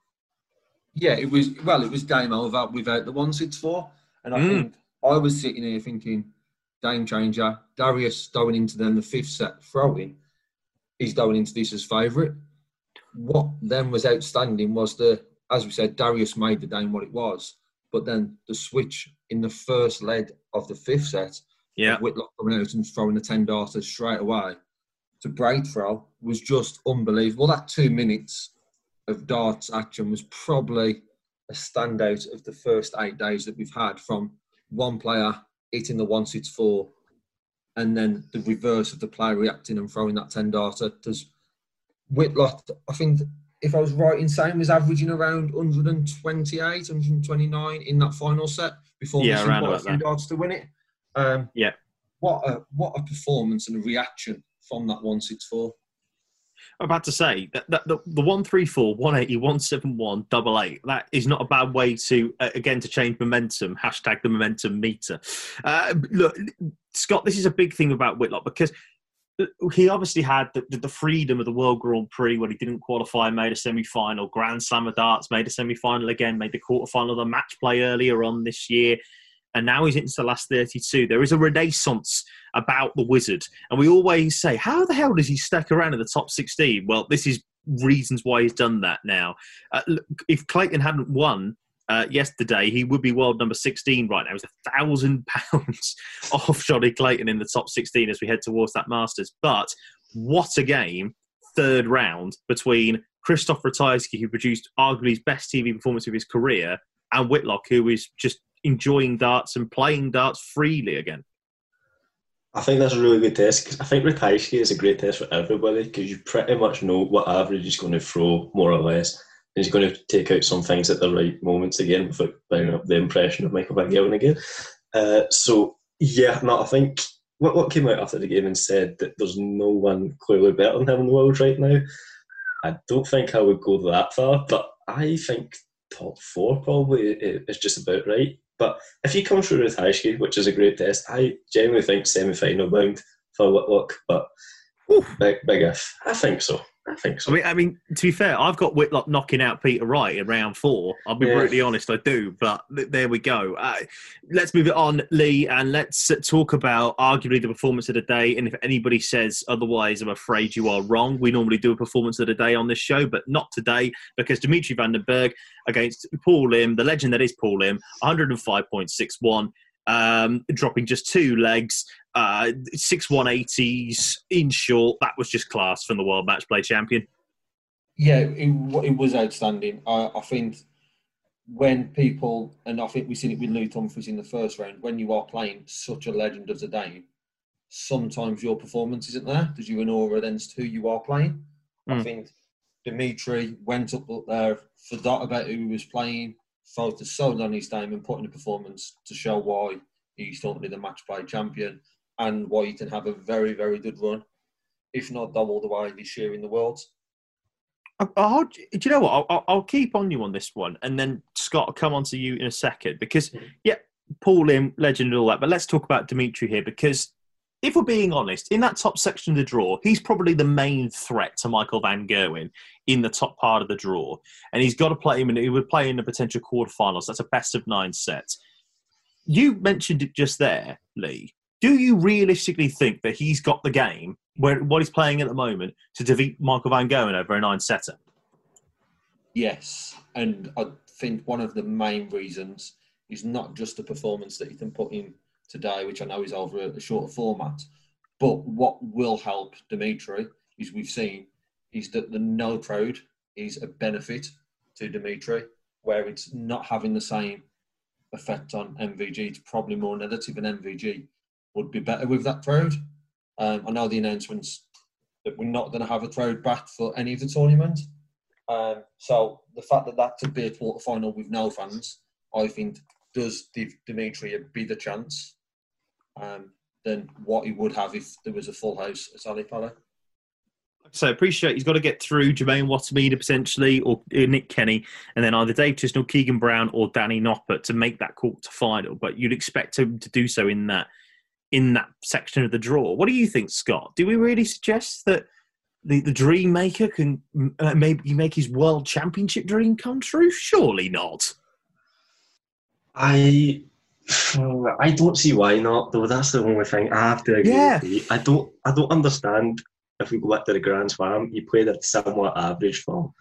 Yeah, it was well, it was game over without the one six four, and I Mm. think I was sitting here thinking, game changer. Darius going into then the fifth set throwing, he's going into this as favourite. What then was outstanding was the, as we said, Darius made the game what it was, but then the switch in the first leg of the fifth set, Yeah. Whitlock coming out and throwing the ten darters straight away to break throw was just unbelievable. That two minutes of darts action was probably a standout of the first eight days that we've had from one player hitting the one six four and then the reverse of the player reacting and throwing that 10 darter. There's Whitlock, I think, if I was right in saying, was averaging around 128, 129 in that final set before Yeah, missing quite a few darts to win it. Um, Yeah. What a what a performance and a reaction from that 164. I'm about to say that, that the, the 134, 180, 171, double eight, that is not a bad way to, uh, again, to change momentum. Hashtag the momentum meter. Uh, look, Scott, this is a big thing about Whitlock because he obviously had the, the, freedom of the World Grand Prix when he didn't qualify, made a semi final. Grand Slam of Darts made a semi final again, made the quarter final of the match play earlier on this year. And now he's into the last 32. There is a renaissance about the wizard. And we always say, how the hell does he stack around in the top 16? Well, this is reasons why he's done that now. Uh, look, if Clayton hadn't won uh, yesterday, he would be world number 16 right now. He's a thousand (laughs) pounds off Johnny Clayton in the top 16 as we head towards that Masters. But what a game, third round between Christoph Ratajski, who produced arguably his best TV performance of his career, and Whitlock, who is just enjoying darts and playing darts freely again. I think that's a really good test because I think Ratajski is a great test for everybody because you pretty much know what average he's going to throw more or less. He's going to take out some things at the right moments again without bringing up the impression of Michael Van Gelder again. Uh, so, yeah, no, I think what, what came out after the game and said that there's no one clearly better than him in the world right now. I don't think I would go that far, but I think top four probably is just about right. But if he comes through with Haiski, which is a great test, I genuinely think semi final bound for Whitlock. But big, big if. I think so. I think so. I mean, I mean, to be fair, I've got Whitlock knocking out Peter Wright in round four. I'll be Yeah. brutally honest, I do. But th- there we go. Uh, let's move it on, Lee, and let's talk about arguably the performance of the day. And if anybody says otherwise, I'm afraid you are wrong. We normally do a performance of the day on this show, but not today because Dimitri Van den Bergh against Paul Lim, the legend that is Paul Lim, 105.61. Um, dropping just two legs, uh, six 180s in short. That was just class from the World Match Play champion. Yeah, it, it was outstanding. I, I think when people, and I think we've seen it with Louis Humphries in the first round, when you are playing such a legend of the game, sometimes your performance isn't there because you're in awe against who you are playing. I Mm. think Dimitri went up there, forgot about who he was playing, focused solely on his game and put in a performance to show why he's currently the match play champion and why he can have a very, very good run, if not double the way this year in the world. I'll, do you know what? I'll- I'll, I'll keep on you on this one, and then Scott, I'll come on to you in a second because, yeah, Paul Lim, legend, and all that. But let's talk about Dimitri here because, if we're being honest, in that top section of the draw, he's probably the main threat to Michael Van Gerwen in the top part of the draw, and he's got to play him, and he would play in the potential quarterfinals. That's a best of nine set. You mentioned it just there, Lee. Do you realistically think that he's got the game where what he's playing at the moment to defeat Michael Van Gogh over a nine setter? Yes, and I think one of the main reasons is not just the performance that he can put in today, which I know is over a, a shorter format, but what will help Dimitri is we've seen is that the no crowd is a benefit to Dimitri, where it's not having the same effect on MVG. It's probably more negative, and MVG would be better with that crowd. Um, I know the announcements that we're not going to have a crowd back for any of the tournament. Um, so the fact that that could be a quarter final with no fans, I think, does give Dimitri a bigger chance um, than what he would have if there was a full house at Ali Pally. So appreciate he's got to get through Jermaine Wattimena potentially or Nick Kenny, and then either Dave Chisnall, Keegan Brown, or Danny Noppert to make that quarter final. But you'd expect him to do so in that in that section of the draw. What do you think, Scott? Do we really suggest that the, the dream maker can uh, maybe make his world championship dream come true? Surely not. I Uh, I don't see why not though. That's the only thing I have to agree Yeah. with. I don't I don't understand if we go back to the Grand Slam, he played a somewhat average for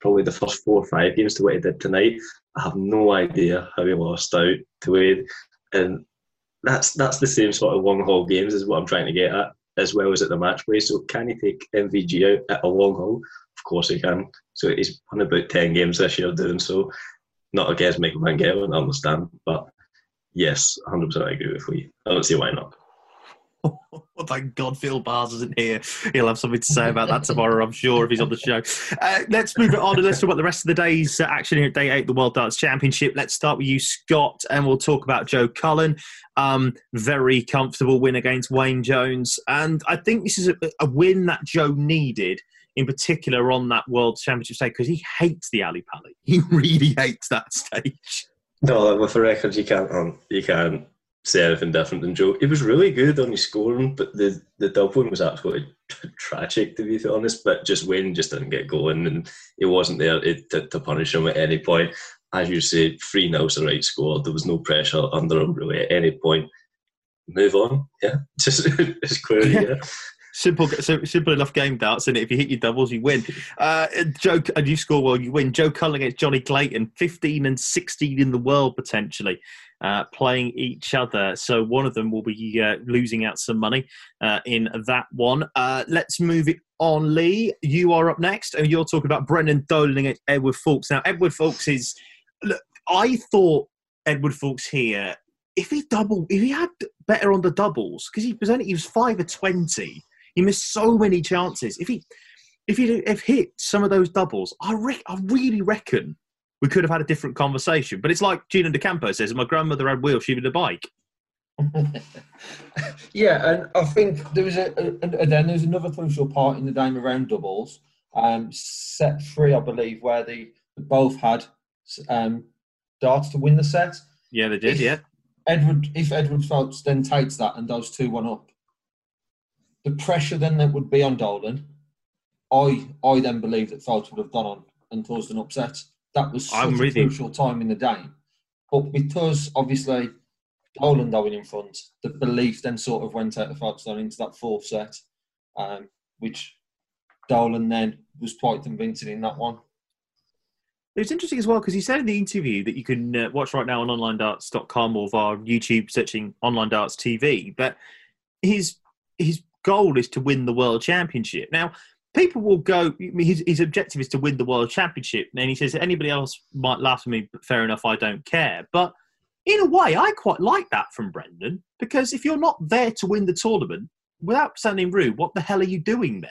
probably the first four or five games to what he did tonight. I have no idea how he lost out to Wade. And that's that's the same sort of long haul games is what I'm trying to get at, as well as at the match play. So can he take MVG out at a long haul? Of course he can. So he's won about ten games this year doing so. Not against Michael Van Gerwen, I understand, but yes, 100% I agree with you. I don't see why not. (laughs) Thank God Phil Bars isn't here. He'll have something to say about that tomorrow, I'm sure, if he's on the show. Uh, let's move it on and let's talk about the rest of the day's uh, action here at Day 8, of the World Darts Championship. Let's start with you, Scott, and we'll talk about Joe Cullen. Um, very comfortable win against Wayne Jones. And I think this is a, a win that Joe needed, in particular on that World Championship stage, because he hates the Ali Pally. He (laughs) really hates that stage. No, with the record, you can't um, you can't say anything different than Joe. He was really good on his scoring, but the the doubling was absolutely (laughs) tragic to be honest. But just Wayne just didn't get going, and he wasn't there to, to, punish him at any point. As you say, three now's the right score. There was no pressure under him really at any point. Move on, yeah, (laughs) just it's clear, yeah. (laughs) Simple, simple enough game darts, and if you hit your doubles, you win. Uh, Joe, and you score well, you win. Joe Cullen against Johnny Clayton, fifteen and sixteen in the world potentially, uh, playing each other. So one of them will be uh, losing out some money uh, in that one. Uh, let's move it on, Lee. You are up next, and you're talking about Brendan Dolan against Edward Foulkes. Now, Edward Foulkes is. Look, I thought Edward Foulkes here. If he double, if he had better on the doubles, because he presented, he was five of twenty. He missed so many chances. If he, if he if hit some of those doubles, I re- I really reckon we could have had a different conversation. But it's like Gino D'Acampo says, "My grandmother had wheels, she had a bike." (laughs) Yeah, and I think there was a, a, a then there's another crucial part in the game around doubles. Um, set three, I believe, where they both had um, darts to win the set. Yeah, they did. If yeah, Edward, if Edward Phelps then takes that and does two one up, the pressure then that would be on Dolan. I I then believe that Phelps would have gone on and caused an upset. That was such I'm a with crucial time in the game. But because obviously Dolan going in front, the belief then sort of went out of then into that fourth set, um, which Dolan then was quite convincing in that one. It was interesting as well because he said in the interview that you can uh, watch right now on onlinedarts.com or via YouTube searching online darts TV. But his his goal is to win the world championship. Now, people will go. His, his objective is to win the world championship, and he says anybody else might laugh at me. But fair enough, I don't care. But in a way, I quite like that from Brendan because if you're not there to win the tournament, without sounding rude, what the hell are you doing there?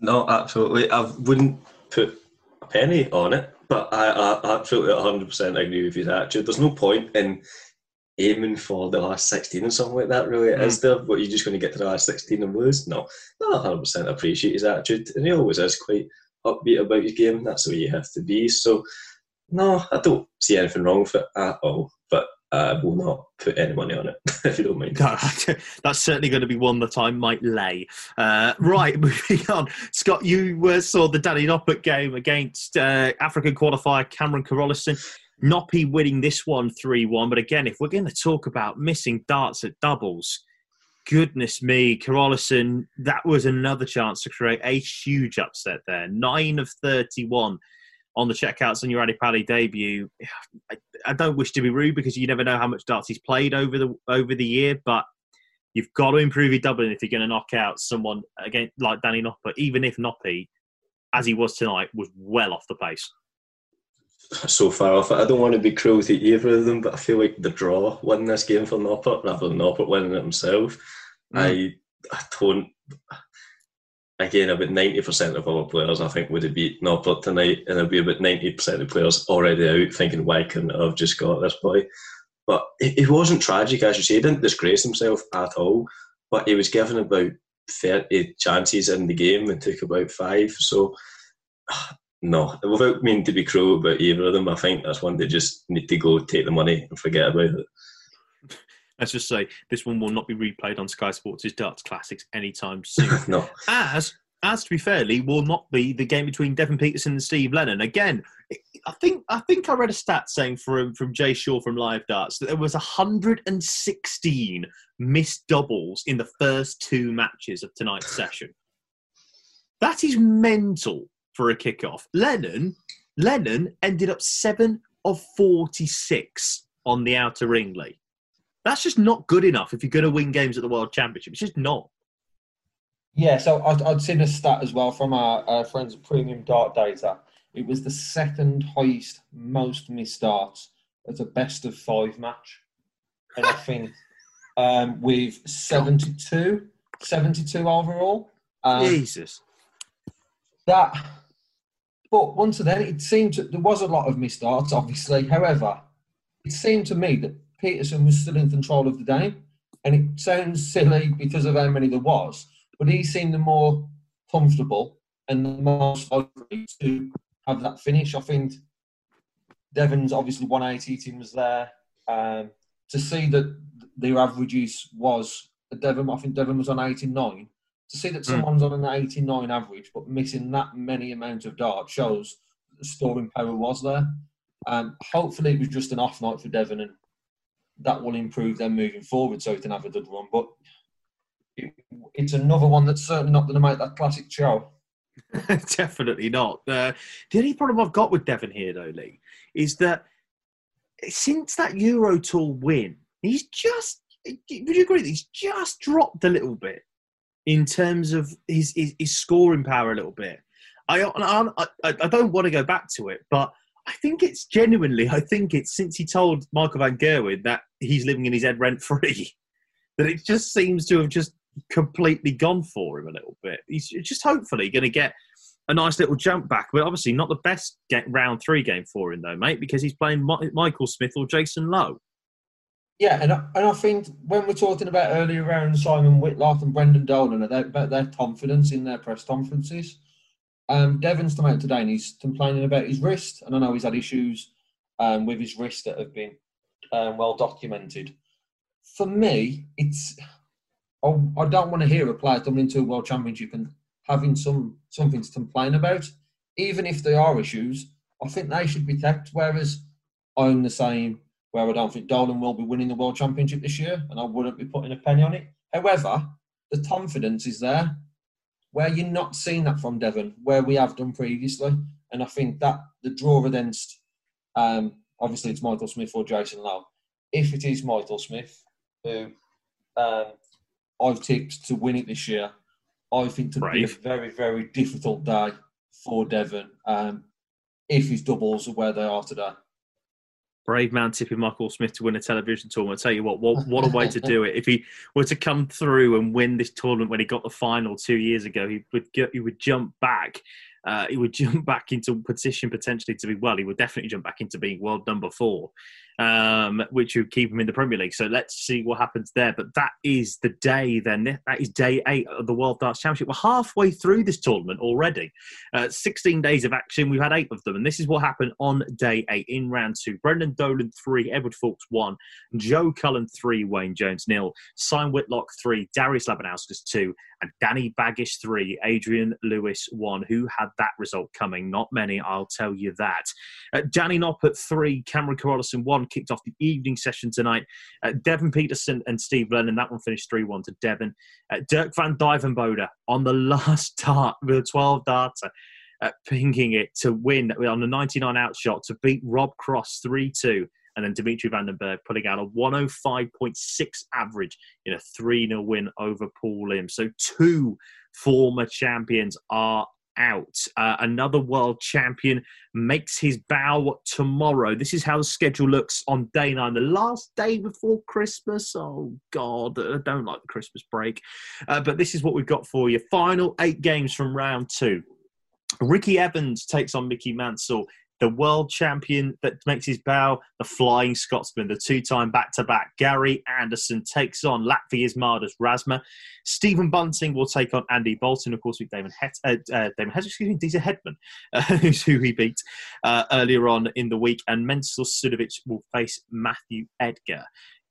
No, absolutely. I wouldn't put a penny on it, but I, I absolutely 100% agree with you, attitude. There's no point in aiming for the last 16 or something like that, really, is there? But you're just going to get to the last 16 and lose? No, I 100% appreciate his attitude, and he always is quite upbeat about his game. That's the way you have to be. So, no, I don't see anything wrong with it at all, but I will not put any money on it, (laughs) if you don't mind. That's certainly going to be one that I might lay. Uh, right, (laughs) moving on. Scott, you uh, saw the Danny Noppert game against uh, African qualifier Cameron Carolissen. Noppy winning this one 3 1. But again, if we're going to talk about missing darts at doubles, goodness me, Carolissen, that was another chance to create a huge upset there. Nine of 31 on the checkouts on your Ali Pali debut. I, I, don't wish to be rude because you never know how much darts he's played over the over the year, but you've got to improve your doubling if you're going to knock out someone again like Danny Noppert, even if Noppy, as he was tonight, was well off the pace. So far off. I don't want to be cruel to either of them, but I feel like the draw won this game for Noppert rather than Noppert winning it himself. Mm. I I don't again, about 90% of our players, I think, would have beat Noppert tonight, and there'll be about 90% of players already out thinking, why couldn't I have just got this boy? But it, wasn't tragic, as you say. He didn't disgrace himself at all, but he was given about 30 chances in the game and took about five. So, no, without meaning to be cruel about either of them, I think that's one they just need to go take the money and forget about it. (laughs) Let's just say this one will not be replayed on Sky Sports' Darts Classics anytime (laughs) soon. no. As as to be fairly, will not be the game between Devon Petersen and Steve Lennon. Again, I think I think I read a stat saying from from Jay Shaw from Live Darts that there was 116 missed doubles in the first two matches of tonight's session. That is mental for a kickoff. Lennon Lennon ended up seven of 46 on the outer ring lead. That's just not good enough if you're going to win games at the World Championship. It's just not. Yeah, so I'd, I'd seen a stat as well from our, our friends at Premium Dart Data. It was the second highest most missed darts at a best of five match. And I (laughs) think um, with 72, 72 overall. Um, Jesus. That, but once again, it seemed to, there was a lot of missed darts, obviously. However, it seemed to me that Petersen was still in control of the game. And it sounds silly because of how many there was, but he seemed the more comfortable and the most likely to have that finish. I think Devon's obviously 180 team was there. Um, to see that their averages was Devon, I think Devon was on 89. To see that hmm. someone's mm. on an 89 average but missing that many amounts of darts shows the scoring power was there. Um, hopefully, it was just an off night for Devon and that will improve them moving forward so he can have a good run. But it, it's another one that's certainly not going to make that classic show. (laughs) Definitely not. Uh, the only problem I've got with Devon here, though, Lee, is that since that Euro Tour win, he's just, would you agree, he's just dropped a little bit in terms of his, his, his scoring power a little bit. I, I, I don't want to go back to it, but I think it's genuinely, I think it's since he told Michael Van Gerwen that he's living in his head rent free, (laughs) that it just seems to have just completely gone for him a little bit. He's just hopefully going to get a nice little jump back, but obviously not the best get round three game for him though, mate, because he's playing Michael Smith or Jason Lowe. Yeah, and I, and I think when we're talking about earlier around Simon Whitlock and Brendan Dolan about their confidence in their press conferences, um, Devon's come out today and he's complaining about his wrist, and I know he's had issues um, with his wrist that have been um, well documented. For me, it's I, I don't want to hear a player coming into a world championship and having some something to complain about, even if there are issues. I think they should be kept. Whereas I'm the same, where I don't think Dolan will be winning the world championship this year, and I wouldn't be putting a penny on it. However, the confidence is there where you're not seeing that from Devon, where we have done previously. And I think that the draw against, um, obviously, it's Michael Smith or Jason Lowe. If it is Michael Smith, who um, I've tipped to win it this year, I think to be a very, very difficult day for Devon um, if his doubles are where they are today. Brave man tipping Michael Smith to win a television tournament. I'll tell you what, what, what a way to do it. If he were to come through and win this tournament when he got the final two years ago, he would get, he would jump back. Uh, he would (laughs) jump back into position potentially to be well. He would definitely jump back into being world number four um, which would keep him in the Premier League. So let's see what happens there. But that is the day then. That is day eight of the World Darts Championship. We're halfway through this tournament already. Uh, 16 days of action. We've had eight of them. And this is what happened on day eight in round two. Brendan Dolan, three. Edward Foulkes, one. Joe Cullen, three. Wayne Jones, nil. Simon Whitlock, three. Darius Labanauskas, two. And Danny Baggish, three. Adrian Lewis, one. Who had that result coming. Not many, I'll tell you that. Uh, Danny Noppert three, Cameron Carolissen one, kicked off the evening session tonight. Uh, Devon Petersen and Steve Lennon, that one finished 3 1 to Devon. Uh, Dirk van Duijvenbode on the (laughs) last dart with a 12 darter. Uh, pinging it to win on the 99 out shot to beat Rob Cross 3 2 and then Dimitri Van den Bergh den putting out a 105.6 average in a 3 0 win over Paul Lim. So two former champions are out. Uh, another world champion makes his bow tomorrow. This is how the schedule looks on day nine, the last day before Christmas. Oh, God, I don't like the Christmas break. Uh, but this is what we've got for you. Final eight games from round two. Ricky Evans takes on Mickey Mansell the world champion that makes his bow, the Flying Scotsman, the two time back to back. Gary Anderson takes on Latvia's Madars Razma. Stephen Bunting will take on Andy Boulton, of course, with Damon Het, uh, uh, Damon excuse me, Dieter Hedman, (laughs) uh, who's who he beat uh, earlier on in the week. And Mensur Suljovic will face Matthew Edgar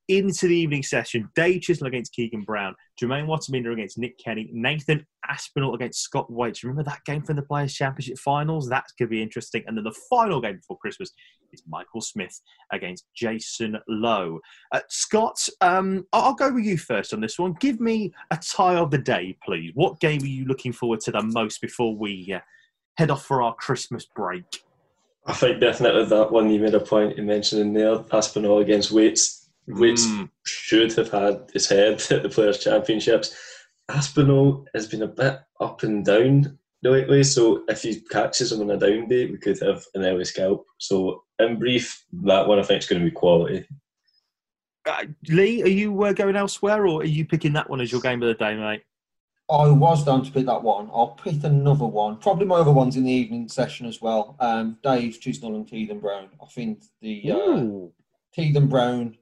into the evening session, Dave Chisnall against Keegan Brown, Jermaine Wattimena against Nick Kenny, Nathan Aspinall against Scott Waites. Remember that game from the Players' Championship finals? That could be interesting. And then the final game before Christmas is Michael Smith against Jason Lowe. Uh, Scott, um, I'll go with you first on this one. Give me a tie of the day, please. What game are you looking forward to the most before we uh, head off for our Christmas break? I think definitely that one you made a point in mentioning there, Aspinall against Waites which mm. should have had his head (laughs) at the Players' Championships. Aspinall has been a bit up and down lately, so if he catches him on a down day, we could have an early scalp. So, in brief, that one I think is going to be quality. Uh, Lee, are you uh, going elsewhere, or are you picking that one as your game of the day, mate? I was down to pick that one. I'll pick another one. Probably my other ones in the evening session as well. Um, Dave Chisnall and Keegan Brown. I think the uh, Keegan Brown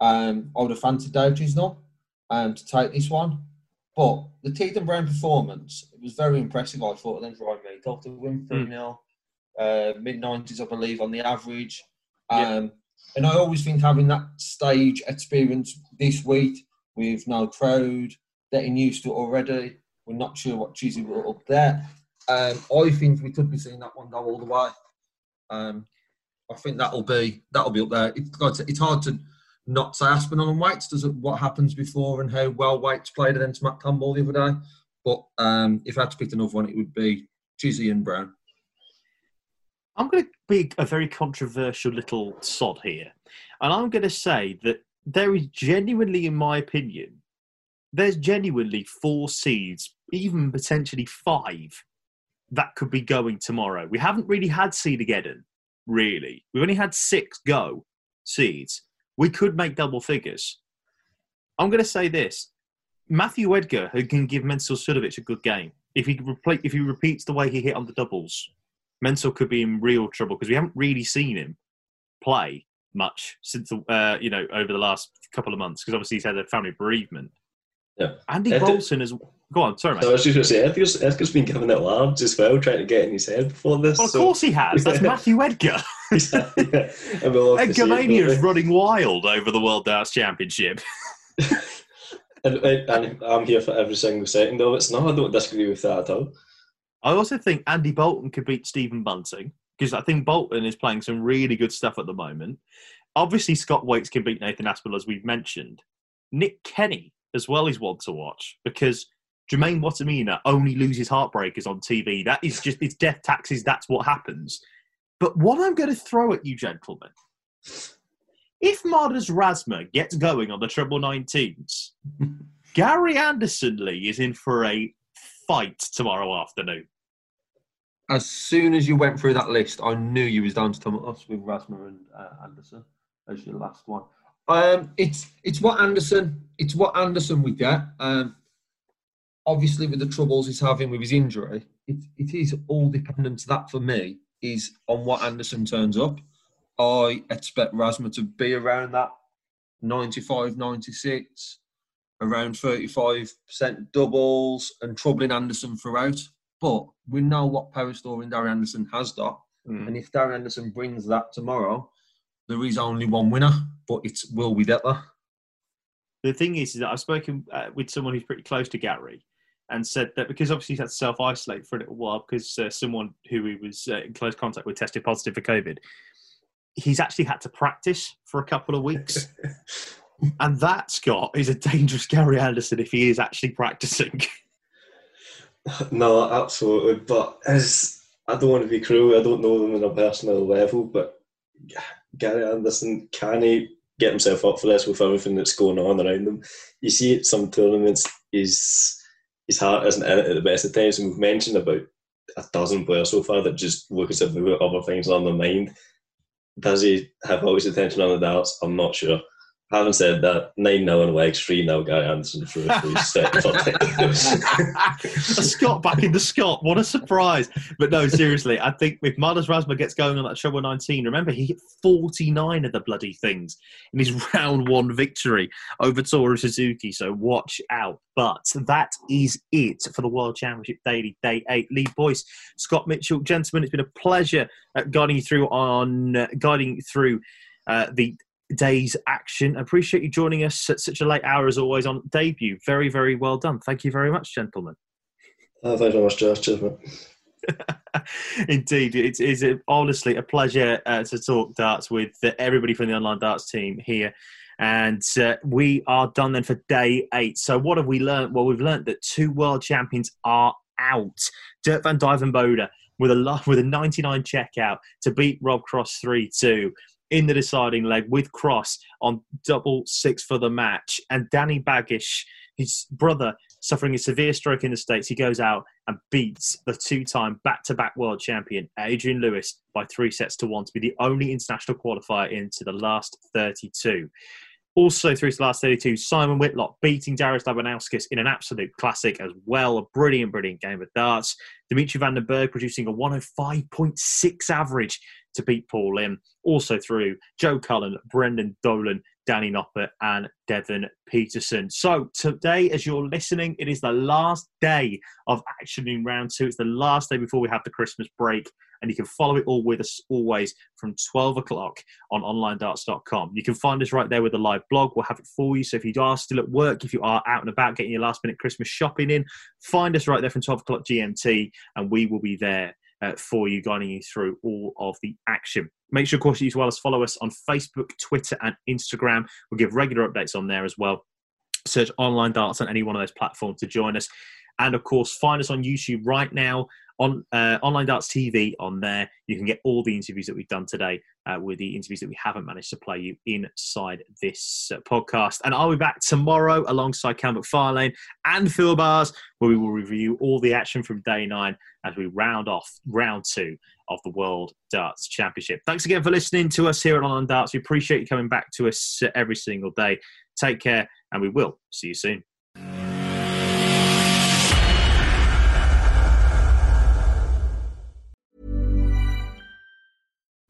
um, I would have fancied Dave Chisnall um, to take this one. But the Keegan Brown performance, it was very impressive, I thought, against Ryan Meadow to win 3 0, mm. uh, mid 90s, I believe, on the average. Um, yeah. And I always think having that stage experience this week with no crowd, getting used to it already, we're not sure what Chizzy will up there. Um, I think we could be seeing that one go all the way. Um, I think that'll be that'll be up there. It's, it's hard to not say Aspinall and Waites Does it what happens before and how well Waites played against Matt Campbell the other day? But um, if I had to pick another one, it would be Chizzy and Brown. I'm going to be a very controversial little sod here, and I'm going to say that there is genuinely, in my opinion, there's genuinely four seeds, even potentially five, that could be going tomorrow. We haven't really had seed again, really. We've only had six go seeds we could make double figures. I'm going to say this: Matthew Edgar, who can give Mensur Suljovic a good game, if he if he repeats the way he hit on the doubles, Mensur could be in real trouble because we haven't really seen him play much since uh, you know over the last couple of months because obviously he's had a family bereavement. Yeah, Andy Boulton is. Go on, sorry, mate. I was just going to say, Edgar's, Edgar's been giving it large as well, trying to get in his head before this. Well, of so. course he has. That's (laughs) Matthew Edgar. (laughs) yeah, Edgar Mania is running wild over the World Darts Championship. (laughs) and, and, I'm here for every single second of it. So no, I don't disagree with that at all. I also think Andy Boulton could beat Stephen Bunting because I think Boulton is playing some really good stuff at the moment. Obviously, Scott Waites can beat Nathan Aspinall, as we've mentioned. Nick Kenny as well is one to watch because Jermaine Wattimena only loses heartbreakers on TV. That is just, it's death taxes, that's what happens. But what I'm going to throw at you, gentlemen, if Madars Razma gets going on the treble 19s, (laughs) Gary Anderson Lee is in for a fight tomorrow afternoon. As soon as you went through that list, I knew you was down to Thomas with Razma and uh, Anderson as your last one. Um, it's it's what Anderson it's what Anderson we get. Um, obviously, with the troubles he's having with his injury, it, it is all dependent. That for me is on what Anderson turns up. I expect Razma to be around that 95, 96, around 35% doubles and troubling Anderson throughout. But we know what power storing Darren Anderson has got. Mm. And if Darren Anderson brings that tomorrow, there is only one winner, but it will be Detler. The thing is, is that I've spoken uh, with someone who's pretty close to Gary, and said that because obviously he had to self isolate for a little while because uh, someone who he was uh, in close contact with tested positive for COVID, he's actually had to practice for a couple of weeks. (laughs) and that, Scott, is a dangerous Gary Anderson if he is actually practicing. No, absolutely. But as I don't want to be cruel, I don't know them on a personal level, but Gary Anderson can he get himself up for this with everything that's going on around him? You see at some tournaments, his his heart isn't in it at the best of times, and we've mentioned about a dozen players so far that just look as if they've got other things on their mind. Does he have all his attention on the darts? I'm not sure. Having said that, name no one wakes free no Guy Anderson for a set. (laughs) Scott back in the Scott. What a surprise. But no, seriously, I think if Madars Razma gets going on that treble 19, remember he hit 49 of the bloody things in his (laughs) round one victory over Toru Suzuki. So watch out. But that is it for the World Championship Daily Day 8 Lee Boyce. Scott Mitchell, gentlemen, it's been a pleasure uh, guiding you through on uh, guiding you through uh, the day's action. I appreciate you joining us at such a late hour as always on debut. Very, very well done. Thank you very much, gentlemen. Oh, thanks very much, Josh. Cheers. (laughs) Indeed, it is honestly a pleasure uh, to talk darts with everybody from the online darts team here. And uh, we are done then for day eight. So, what have we learned? Well, we've learned that two world champions are out. Dirk van Duijvenbode with a (laughs) with a 99 checkout to beat Rob Cross 3 2 in the deciding leg with Cross on double six for the match. And Danny Baggish, his brother, suffering a severe stroke in the States, he goes out and beats the two time back to back world champion, Adrian Lewis, by three sets to one to be the only international qualifier into the last 32. Also, through to the last 32, Simon Whitlock beating Darius Labanauskas in an absolute classic as well. A brilliant, brilliant game of darts. Dimitri Van den Bergh producing a 105.6 average to beat Paul Lim. Also through Joe Cullen, Brendan Dolan, Danny Noppert, and Devon Petersen. So today, as you're listening, it is the last day of action in round two. It's the last day before we have the Christmas break and you can follow it all with us always from 12 o'clock on onlinedarts.com. You can find us right there with the live blog. We'll have it for you. So if you are still at work, if you are out and about getting your last minute Christmas shopping in, find us right there from 12 o'clock GMT, and we will be there. Uh, for you, guiding you through all of the action. Make sure, of course, you as well as follow us on Facebook, Twitter, and Instagram. We'll give regular updates on there as well. Search online darts on any one of those platforms to join us. And of course, find us on YouTube right now on uh, Online Darts TV on there. You can get all the interviews that we've done today uh, with the interviews that we haven't managed to play you inside this uh, podcast. And I'll be back tomorrow alongside Cam McFarlane and Phil Bars, where we will review all the action from day nine as we round off round two of the World Darts Championship. Thanks again for listening to us here at Online Darts. We appreciate you coming back to us uh, every single day. Take care, and we will see you soon.